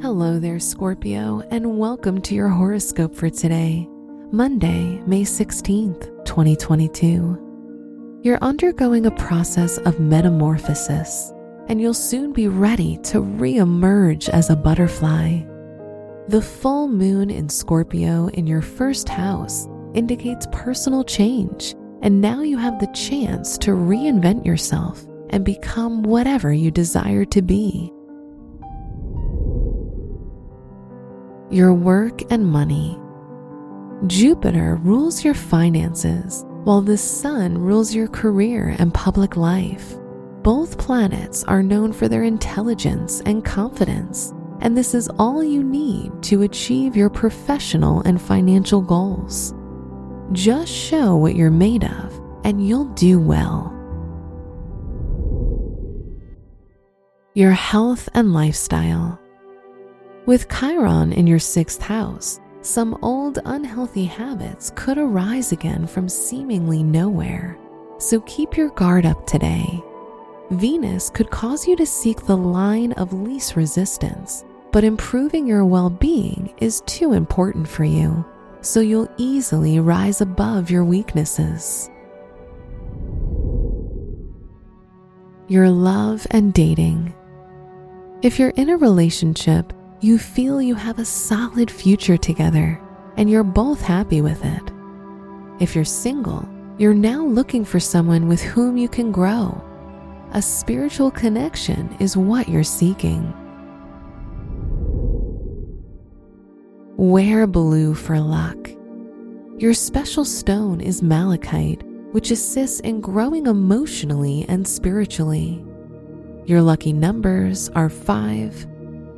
Hello there, Scorpio, and welcome to your horoscope for today, Monday, May 16th, 2022. You're undergoing a process of metamorphosis, and you'll soon be ready to re emerge as a butterfly. The full moon in Scorpio in your first house indicates personal change, and now you have the chance to reinvent yourself and become whatever you desire to be. Your work and money. Jupiter rules your finances, while the Sun rules your career and public life. Both planets are known for their intelligence and confidence and this is all you need to achieve your professional and financial goals. Just show what you're made of, and you'll do well. Your health and lifestyle. With Chiron in your sixth house, some old unhealthy habits could arise again from seemingly nowhere. So keep your guard up today. Venus could cause you to seek the line of least resistance but improving your well being is too important for you, so you'll easily rise above your weaknesses. Your love and dating. If you're in a relationship, you feel you have a solid future together and you're both happy with it. If you're single, you're now looking for someone with whom you can grow. A spiritual connection is what you're seeking. Wear blue for luck. Your special stone is malachite, which assists in growing emotionally and spiritually. Your lucky numbers are 5,